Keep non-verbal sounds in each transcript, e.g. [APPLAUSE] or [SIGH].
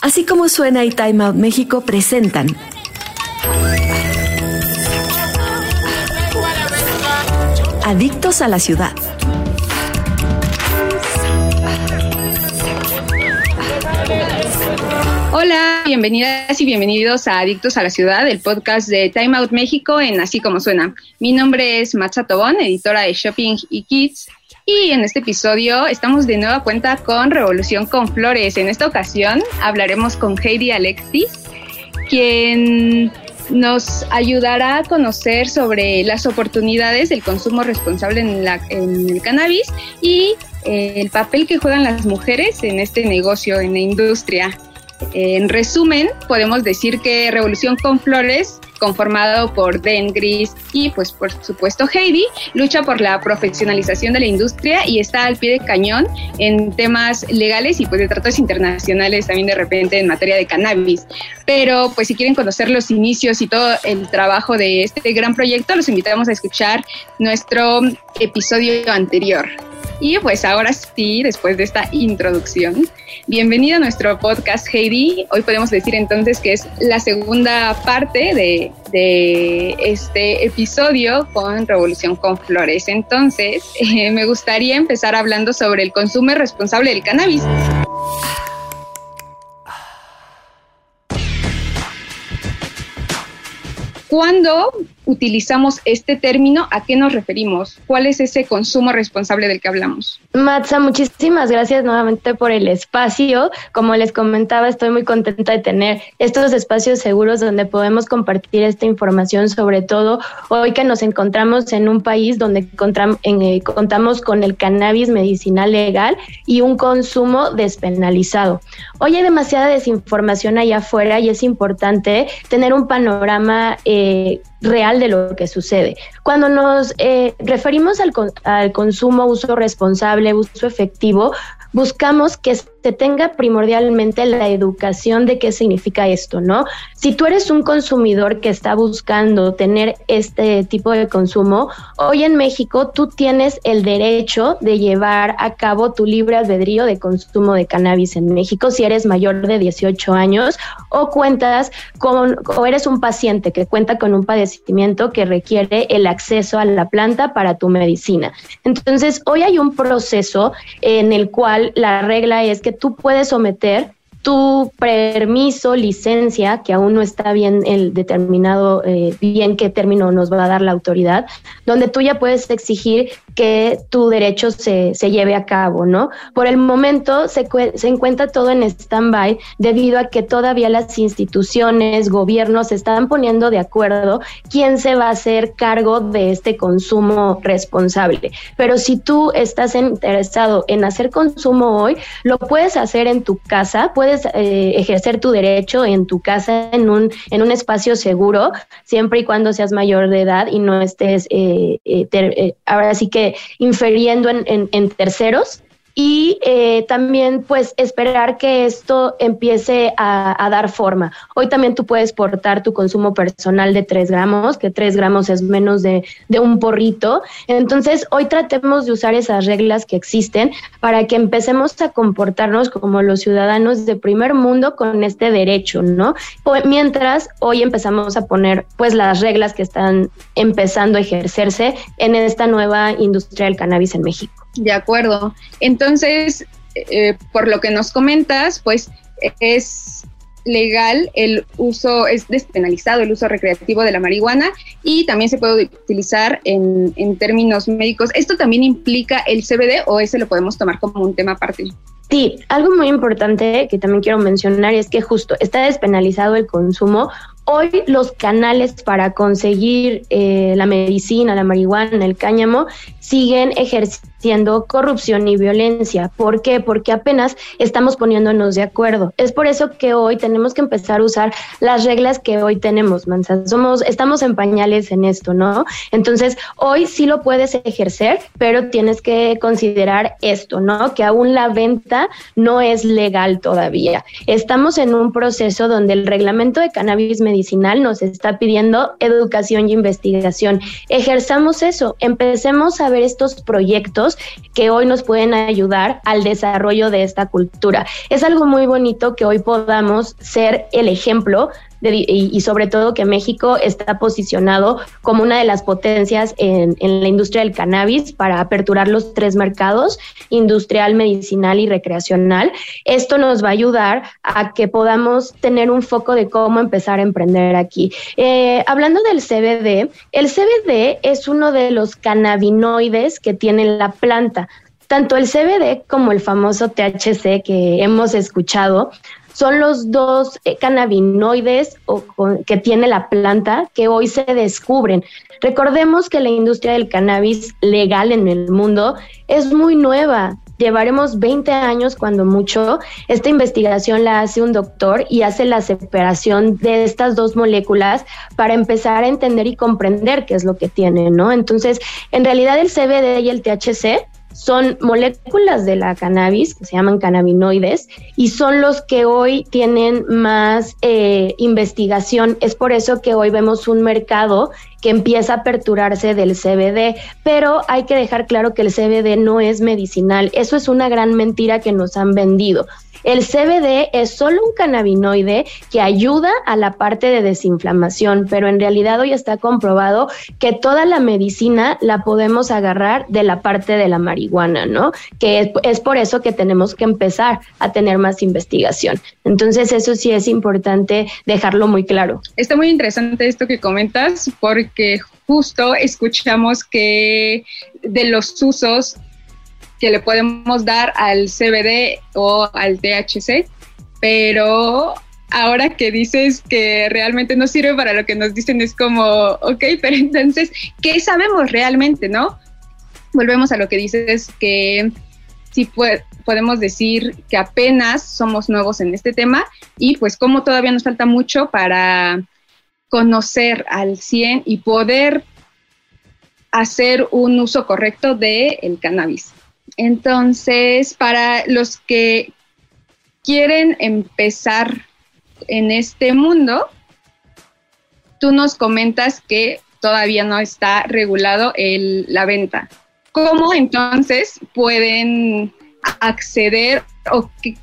Así como suena y Time Out México presentan Adictos a la ciudad. Hola, bienvenidas y bienvenidos a Adictos a la Ciudad, el podcast de Time Out México en Así como suena. Mi nombre es Matza Tobón, editora de Shopping y Kids, y en este episodio estamos de nueva cuenta con Revolución con Flores. En esta ocasión hablaremos con Heidi Alexis, quien nos ayudará a conocer sobre las oportunidades del consumo responsable en, en el cannabis y eh, el papel que juegan las mujeres en este negocio, en la industria. En resumen, podemos decir que Revolución con Flores, conformado por Den Gris y pues por supuesto Heidi, lucha por la profesionalización de la industria y está al pie de cañón en temas legales y pues de tratos internacionales también de repente en materia de cannabis. Pero pues si quieren conocer los inicios y todo el trabajo de este gran proyecto, los invitamos a escuchar nuestro episodio anterior. Y pues ahora sí, después de esta introducción, bienvenida a nuestro podcast Heidi. Hoy podemos decir entonces que es la segunda parte de, este episodio con Revolución con Flores. Entonces, eh, me gustaría empezar hablando sobre el consumo responsable del cannabis. ¿Cuándo utilizamos este término, ¿a qué nos referimos? ¿Cuál es ese consumo responsable del que hablamos? Matza, muchísimas gracias nuevamente por el espacio. Como les comentaba, estoy muy contenta de tener estos espacios seguros donde podemos compartir esta información, sobre todo hoy que nos encontramos en un país donde contamos con el cannabis medicinal legal y un consumo despenalizado. Hoy hay demasiada desinformación allá afuera y es importante tener un panorama eh, real de lo que sucede. Cuando nos eh, referimos al, al consumo, uso responsable, uso efectivo, buscamos que se tenga primordialmente la educación de qué significa esto, ¿no? Si tú eres un consumidor que está buscando tener este tipo de consumo, hoy en México tú tienes el derecho de llevar a cabo tu libre albedrío de consumo de cannabis en México si eres mayor de 18 años o cuentas con o eres un paciente que cuenta con un padecimiento que requiere el acceso a la planta para tu medicina. Entonces, hoy hay un proceso en el cual la regla es que tú puedes someter tu permiso, licencia, que aún no está bien el determinado, eh, bien qué término nos va a dar la autoridad, donde tú ya puedes exigir que tu derecho se, se lleve a cabo, ¿no? Por el momento se, se encuentra todo en stand-by debido a que todavía las instituciones, gobiernos están poniendo de acuerdo quién se va a hacer cargo de este consumo responsable. Pero si tú estás interesado en hacer consumo hoy, lo puedes hacer en tu casa, puedes eh, ejercer tu derecho en tu casa, en un, en un espacio seguro, siempre y cuando seas mayor de edad y no estés, eh, eh, ahora sí que inferiendo en, terceros y eh, también pues esperar que esto empiece a, dar forma. Hoy también tú puedes portar tu consumo personal de 3 gramos, que 3 gramos es menos de, de, un porrito. Entonces hoy tratemos de usar esas reglas que existen para que empecemos a comportarnos como los ciudadanos de primer mundo con este derecho, ¿no? Mientras hoy empezamos a poner pues las reglas que están empezando a ejercerse en esta nueva industria del cannabis en México. De acuerdo. Entonces, eh, por lo que nos comentas, pues es legal el uso, es despenalizado el uso recreativo de la marihuana y también se puede utilizar en, en términos médicos. ¿Esto también implica el CBD o ese lo podemos tomar como un tema aparte? Sí, algo muy importante que también quiero mencionar es que justo está despenalizado el consumo Hoy los canales para conseguir eh, la medicina, la marihuana, el cáñamo, siguen ejerciendo corrupción y violencia. ¿Por qué? Porque apenas estamos poniéndonos de acuerdo. Es por eso que hoy tenemos que empezar a usar las reglas que hoy tenemos, Mansa. Somos, estamos en pañales en esto, ¿no? Entonces, hoy sí lo puedes ejercer, pero tienes que considerar esto, ¿no? Que aún la venta no es legal todavía. Estamos en un proceso donde el reglamento de cannabis medicinal medicinal nos está pidiendo educación y investigación. Ejerzamos eso, empecemos a ver estos proyectos que hoy nos pueden ayudar al desarrollo de esta cultura. Es algo muy bonito que hoy podamos ser el ejemplo y, sobre todo que México está posicionado como una de las potencias en, la industria del cannabis para aperturar los tres mercados, industrial, medicinal y recreacional. Esto nos va a ayudar a que podamos tener un foco de cómo empezar a emprender aquí. Eh, hablando del CBD, el CBD es uno de los cannabinoides que tiene la planta. Tanto el CBD como el famoso THC que hemos escuchado son los dos eh, cannabinoides que tiene la planta que hoy se descubren. Recordemos que la industria del cannabis legal en el mundo es muy nueva. Llevaremos 20 años cuando mucho. Esta investigación la hace un doctor y hace la separación de estas dos moléculas para empezar a entender y comprender qué es lo que tiene, ¿no? Entonces, en realidad el CBD y el THC son moléculas de la cannabis que se llaman cannabinoides y son los que hoy tienen más eh, investigación. Es por eso que hoy vemos un mercado que empieza a aperturarse del CBD, pero hay que dejar claro que el CBD no es medicinal. Eso es una gran mentira que nos han vendido. El CBD es solo un cannabinoide que ayuda a la parte de desinflamación, pero en realidad hoy está comprobado que toda la medicina la podemos agarrar de la parte de la marihuana, ¿no? Que es, por eso que tenemos que empezar a tener más investigación. Entonces eso sí es importante dejarlo muy claro. Está muy interesante esto que comentas porque justo escuchamos que de los usos que le podemos dar al CBD o al THC, pero ahora que dices que realmente no sirve para lo que nos dicen es como, ok, pero entonces, ¿qué sabemos realmente, no? Volvemos a lo que dices que sí podemos decir que apenas somos nuevos en este tema y pues como todavía nos falta mucho para conocer al 100 y poder hacer un uso correcto del el cannabis. Entonces, para los que quieren empezar en este mundo, tú nos comentas que todavía no está regulado la venta. ¿Cómo entonces pueden acceder o qué,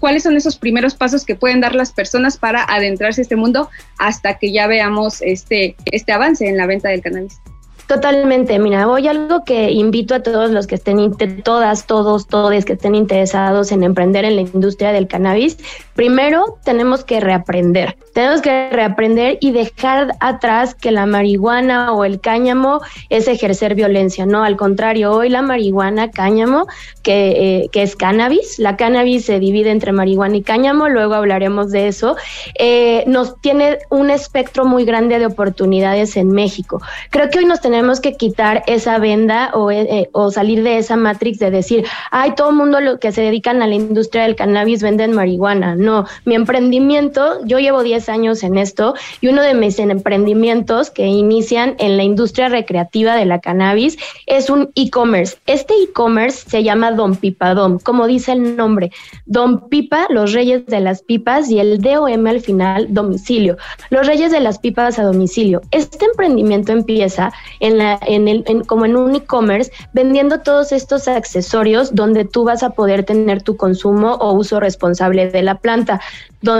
cuáles son esos primeros pasos que pueden dar las personas para adentrarse a este mundo hasta que ya veamos este, este avance en la venta del cannabis? Totalmente, mira, hoy algo que invito a todos los que estén, todas, todos, todos que estén interesados en emprender en la industria del cannabis, primero tenemos que reaprender, tenemos que reaprender y dejar atrás que la marihuana o el cáñamo es ejercer violencia, no, al contrario, hoy la marihuana, cáñamo, que, eh, que es cannabis, la cannabis se divide entre marihuana y cáñamo, luego hablaremos de eso, eh, nos tiene un espectro muy grande de oportunidades en México. Creo que hoy nos tenemos tenemos que quitar esa venda o, eh, eh, o salir de esa matrix de decir, ay, todo el mundo lo que se dedican a la industria del cannabis venden marihuana. No, mi emprendimiento, yo llevo 10 años en esto y uno de mis emprendimientos que inician en la industria recreativa de la cannabis es un e-commerce. Este e-commerce se llama Don Pipadom, como dice el nombre. Don Pipa, los reyes de las pipas y el DOM al final, domicilio. Los reyes de las pipas a domicilio. Este emprendimiento empieza en la, en el, como en un e-commerce, vendiendo todos estos accesorios donde tú vas a poder tener tu consumo o uso responsable de la planta,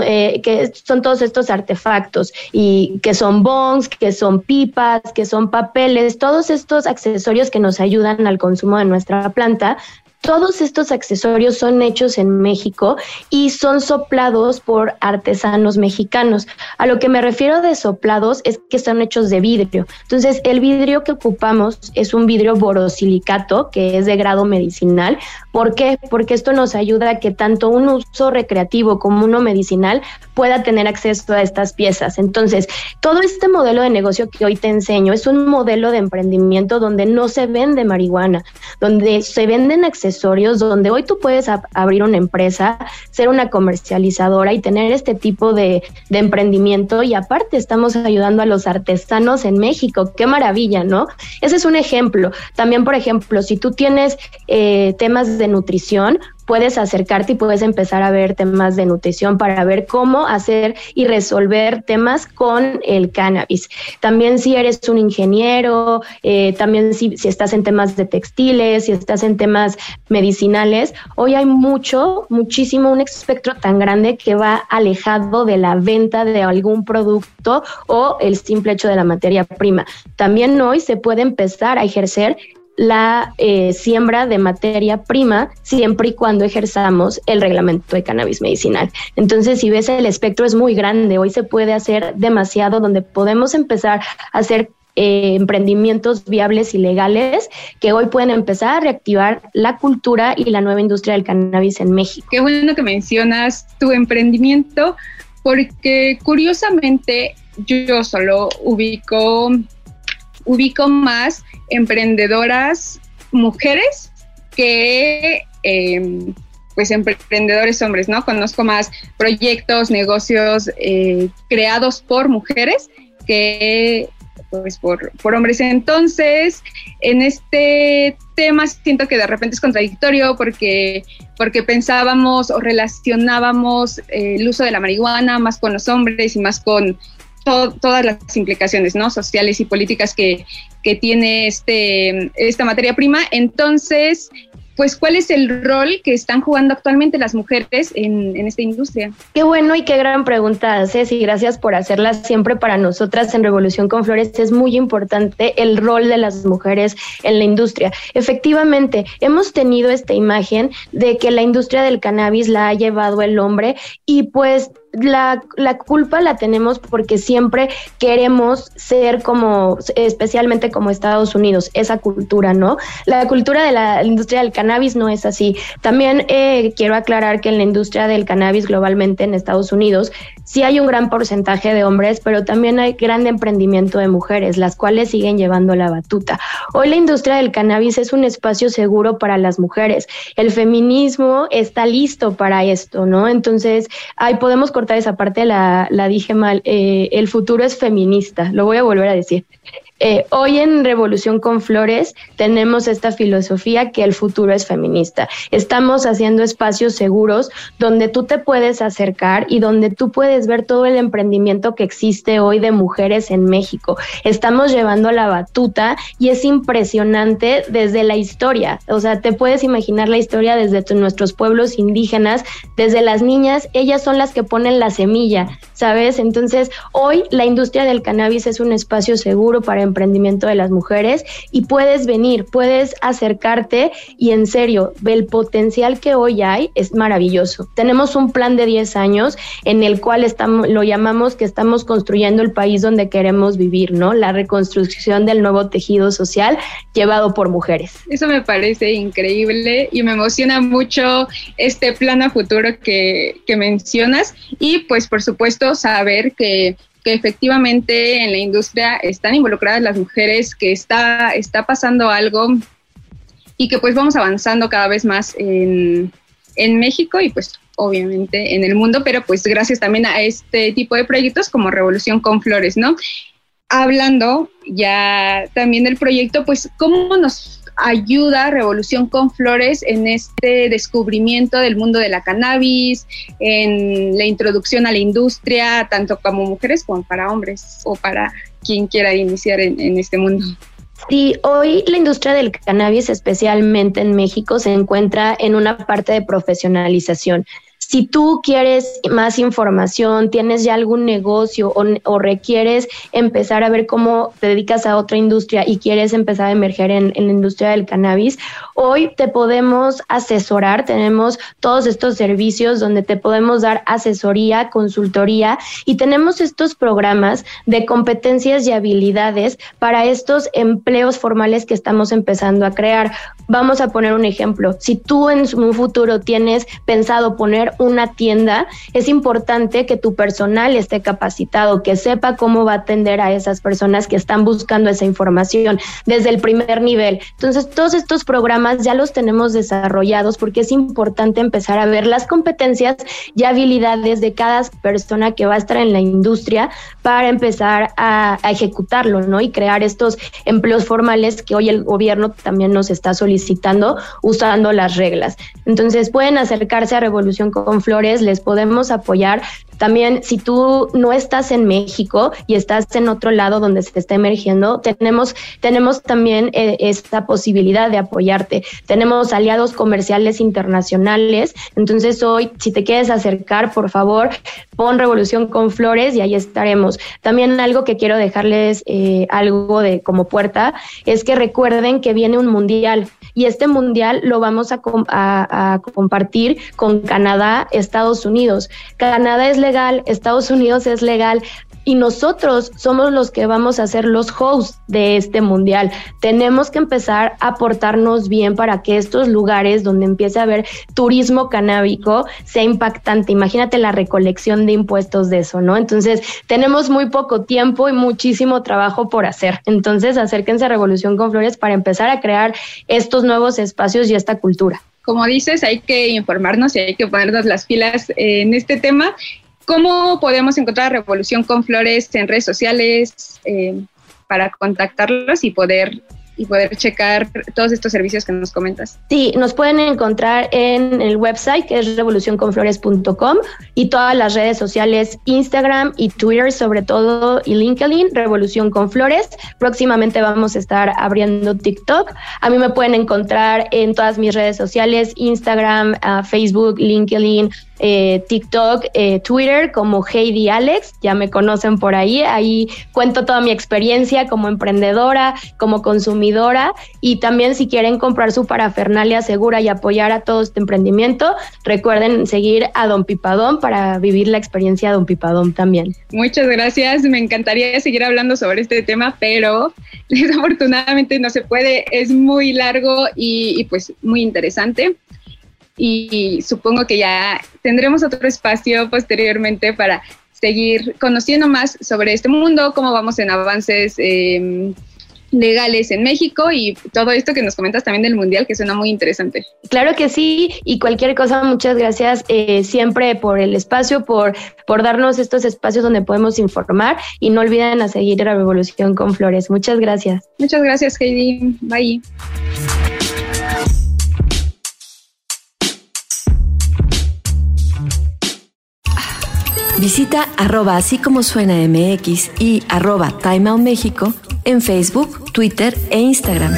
eh, que son todos estos artefactos y que son bongs, que son pipas, que son papeles, todos estos accesorios que nos ayudan al consumo de nuestra planta, todos estos accesorios son hechos en México y son soplados por artesanos mexicanos. A lo que me refiero de soplados es que están hechos de vidrio. Entonces, el vidrio que ocupamos es un vidrio borosilicato, que es de grado medicinal. ¿Por qué? Porque esto nos ayuda a que tanto un uso recreativo como uno medicinal pueda tener acceso a estas piezas. Entonces, todo este modelo de negocio que hoy te enseño es un modelo de emprendimiento donde no se vende marihuana, donde se venden accesorios donde hoy tú puedes abrir una empresa, ser una comercializadora y tener este tipo de, emprendimiento y aparte estamos ayudando a los artesanos en México. Qué maravilla, ¿no? Ese es un ejemplo. También, por ejemplo, si tú tienes eh, temas de nutrición, puedes acercarte y puedes empezar a ver temas de nutrición para ver cómo hacer y resolver temas con el cannabis. También si eres un ingeniero, eh, también si, si estás en temas de textiles, si estás en temas medicinales, hoy hay mucho, muchísimo, un espectro tan grande que va alejado de la venta de algún producto o el simple hecho de la materia prima. También hoy se puede empezar a ejercer la eh, siembra de materia prima siempre y cuando ejerzamos el reglamento de cannabis medicinal. Entonces, si ves el espectro es muy grande, hoy se puede hacer demasiado donde podemos empezar a hacer eh, emprendimientos viables y legales que hoy pueden empezar a reactivar la cultura y la nueva industria del cannabis en México. Qué bueno que mencionas tu emprendimiento porque curiosamente yo solo ubico ubico más emprendedoras mujeres que em, pues emprendedores hombres, ¿no? Conozco más proyectos, negocios eh, creados por mujeres que pues por, por, hombres. Entonces, en este tema siento que de repente es contradictorio porque, porque pensábamos o relacionábamos eh, el uso de la marihuana más con los hombres y más con todas las implicaciones ¿no? sociales y políticas que, que tiene este, esta materia prima. Entonces, pues cuál es el rol que están jugando actualmente las mujeres en, esta industria. Qué bueno y qué gran pregunta Ceci, gracias por hacerla siempre para nosotras en Revolución con Flores. Es muy importante el rol de las mujeres en la industria. Efectivamente, hemos tenido esta imagen de que la industria del cannabis la ha llevado el hombre y pues la, la, culpa la tenemos porque siempre queremos ser como, especialmente como Estados Unidos, esa cultura, ¿no? La cultura de la industria del cannabis no es así. También eh, quiero aclarar que en la industria del cannabis globalmente en Estados Unidos sí hay un gran porcentaje de hombres, pero también hay gran emprendimiento de mujeres, las cuales siguen llevando la batuta. Hoy la industria del cannabis es un espacio seguro para las mujeres. El feminismo está listo para esto, ¿no? Entonces, ahí podemos esa parte, la, la dije mal, eh, el futuro es feminista, lo voy a volver a decir. Eh, hoy en Revolución con Flores tenemos esta filosofía que el futuro es feminista. Estamos haciendo espacios seguros donde tú te puedes acercar y donde tú puedes ver todo el emprendimiento que existe hoy de mujeres en México. Estamos llevando la batuta y es impresionante desde la historia. O sea, te puedes imaginar la historia desde nuestros pueblos indígenas, desde las niñas, ellas son las que ponen la semilla, ¿sabes? Entonces, hoy la industria del cannabis es un espacio seguro para emprendimiento de las mujeres y puedes venir, puedes acercarte y en serio, el potencial que hoy hay es maravilloso. Tenemos un plan de 10 años en el cual estamos, lo llamamos que estamos construyendo el país donde queremos vivir, ¿no? La reconstrucción del nuevo tejido social llevado por mujeres. Eso me parece increíble y me emociona mucho este plan a futuro que, que mencionas y pues por supuesto saber que que efectivamente en la industria están involucradas las mujeres, que está, está pasando algo y que pues vamos avanzando cada vez más en, en México y pues obviamente en el mundo, pero pues gracias también a este tipo de proyectos como Revolución con Flores, ¿no? Hablando ya también del proyecto, pues cómo nos ayuda Revolución con Flores en este descubrimiento del mundo de la cannabis, en la introducción a la industria, tanto como mujeres como para hombres o para quien quiera iniciar en, en este mundo. Sí, hoy la industria del cannabis, especialmente en México, se encuentra en una parte de profesionalización. Si tú quieres más información, tienes ya algún negocio o, requieres empezar a ver cómo te dedicas a otra industria y quieres empezar a emerger en, la industria del cannabis, hoy te podemos asesorar, tenemos todos estos servicios donde te podemos dar asesoría, consultoría y tenemos estos programas de competencias y habilidades para estos empleos formales que estamos empezando a crear. Vamos a poner un ejemplo. Si tú en un futuro tienes pensado poner una tienda, es importante que tu personal esté capacitado, que sepa cómo va a atender a esas personas que están buscando esa información desde el primer nivel. Entonces, todos estos programas ya los tenemos desarrollados porque es importante empezar a ver las competencias y habilidades de cada persona que va a estar en la industria para empezar a, a ejecutarlo, ¿no? Y crear estos empleos formales que hoy el gobierno también nos está solicitando usando las reglas. Entonces pueden acercarse a Revolución con Flores, les podemos apoyar. También si tú no estás en México y estás en otro lado donde se está emergiendo, tenemos, tenemos también eh, esta posibilidad de apoyarte. Tenemos aliados comerciales internacionales. Entonces hoy, si te quieres acercar, por favor, pon Revolución con Flores y ahí estaremos. También algo que quiero dejarles eh, algo de como puerta es que recuerden que viene un mundial y este mundial lo vamos a, compartir con Canadá, Estados Unidos. Canadá es legal, Estados Unidos es legal, y nosotros somos los que vamos a ser los hosts de este mundial. Tenemos que empezar a portarnos bien para que estos lugares donde empiece a haber turismo canábico sea impactante. Imagínate la recolección de impuestos de eso, ¿no? Entonces, tenemos muy poco tiempo y muchísimo trabajo por hacer. Entonces, acérquense a Revolución con Flores para empezar a crear estos nuevos espacios y esta cultura como dices, hay que informarnos y hay que ponernos las pilas en este tema ¿Cómo podemos encontrar Revolución con Flores en redes sociales eh, para contactarlos y poder y poder checar todos estos servicios que nos comentas. Sí, nos pueden encontrar en el website que es revolucionconflores.com y todas las redes sociales, Instagram y Twitter sobre todo y LinkedIn, Revolución con Flores. Próximamente vamos a estar abriendo TikTok. A mí me pueden encontrar en todas mis redes sociales, Instagram, ah, Facebook, LinkedIn, eh, TikTok, eh, Twitter como Heidi Alex, ya me conocen por ahí, ahí cuento toda mi experiencia como emprendedora, como consumidora y también si quieren comprar su parafernalia segura y apoyar a todo este emprendimiento, recuerden seguir a Don Pipadón para vivir la experiencia de Don Pipadón también. Muchas gracias, me encantaría seguir hablando sobre este tema, pero [LAUGHS] desafortunadamente no se puede, es muy largo y pues muy interesante y supongo que ya tendremos otro espacio posteriormente para seguir conociendo más sobre este mundo, cómo vamos en avances em, legales en México y todo esto que nos comentas también del Mundial, que suena muy interesante. Claro que sí, y cualquier cosa, muchas gracias eh, siempre por el espacio, por, por darnos estos espacios donde podemos informar y no olviden a seguir la revolución con flores. Muchas gracias. Muchas gracias, Heidi. Bye. Visita arroba así como suena MX y arroba Time México en Facebook, Twitter e Instagram.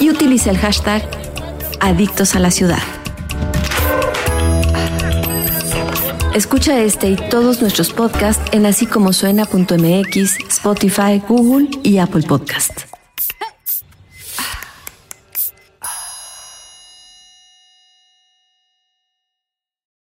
Y utiliza el hashtag Adictos a la Ciudad. Escucha este y todos nuestros podcasts en así como suena.mx, Spotify, Google y Apple Podcast.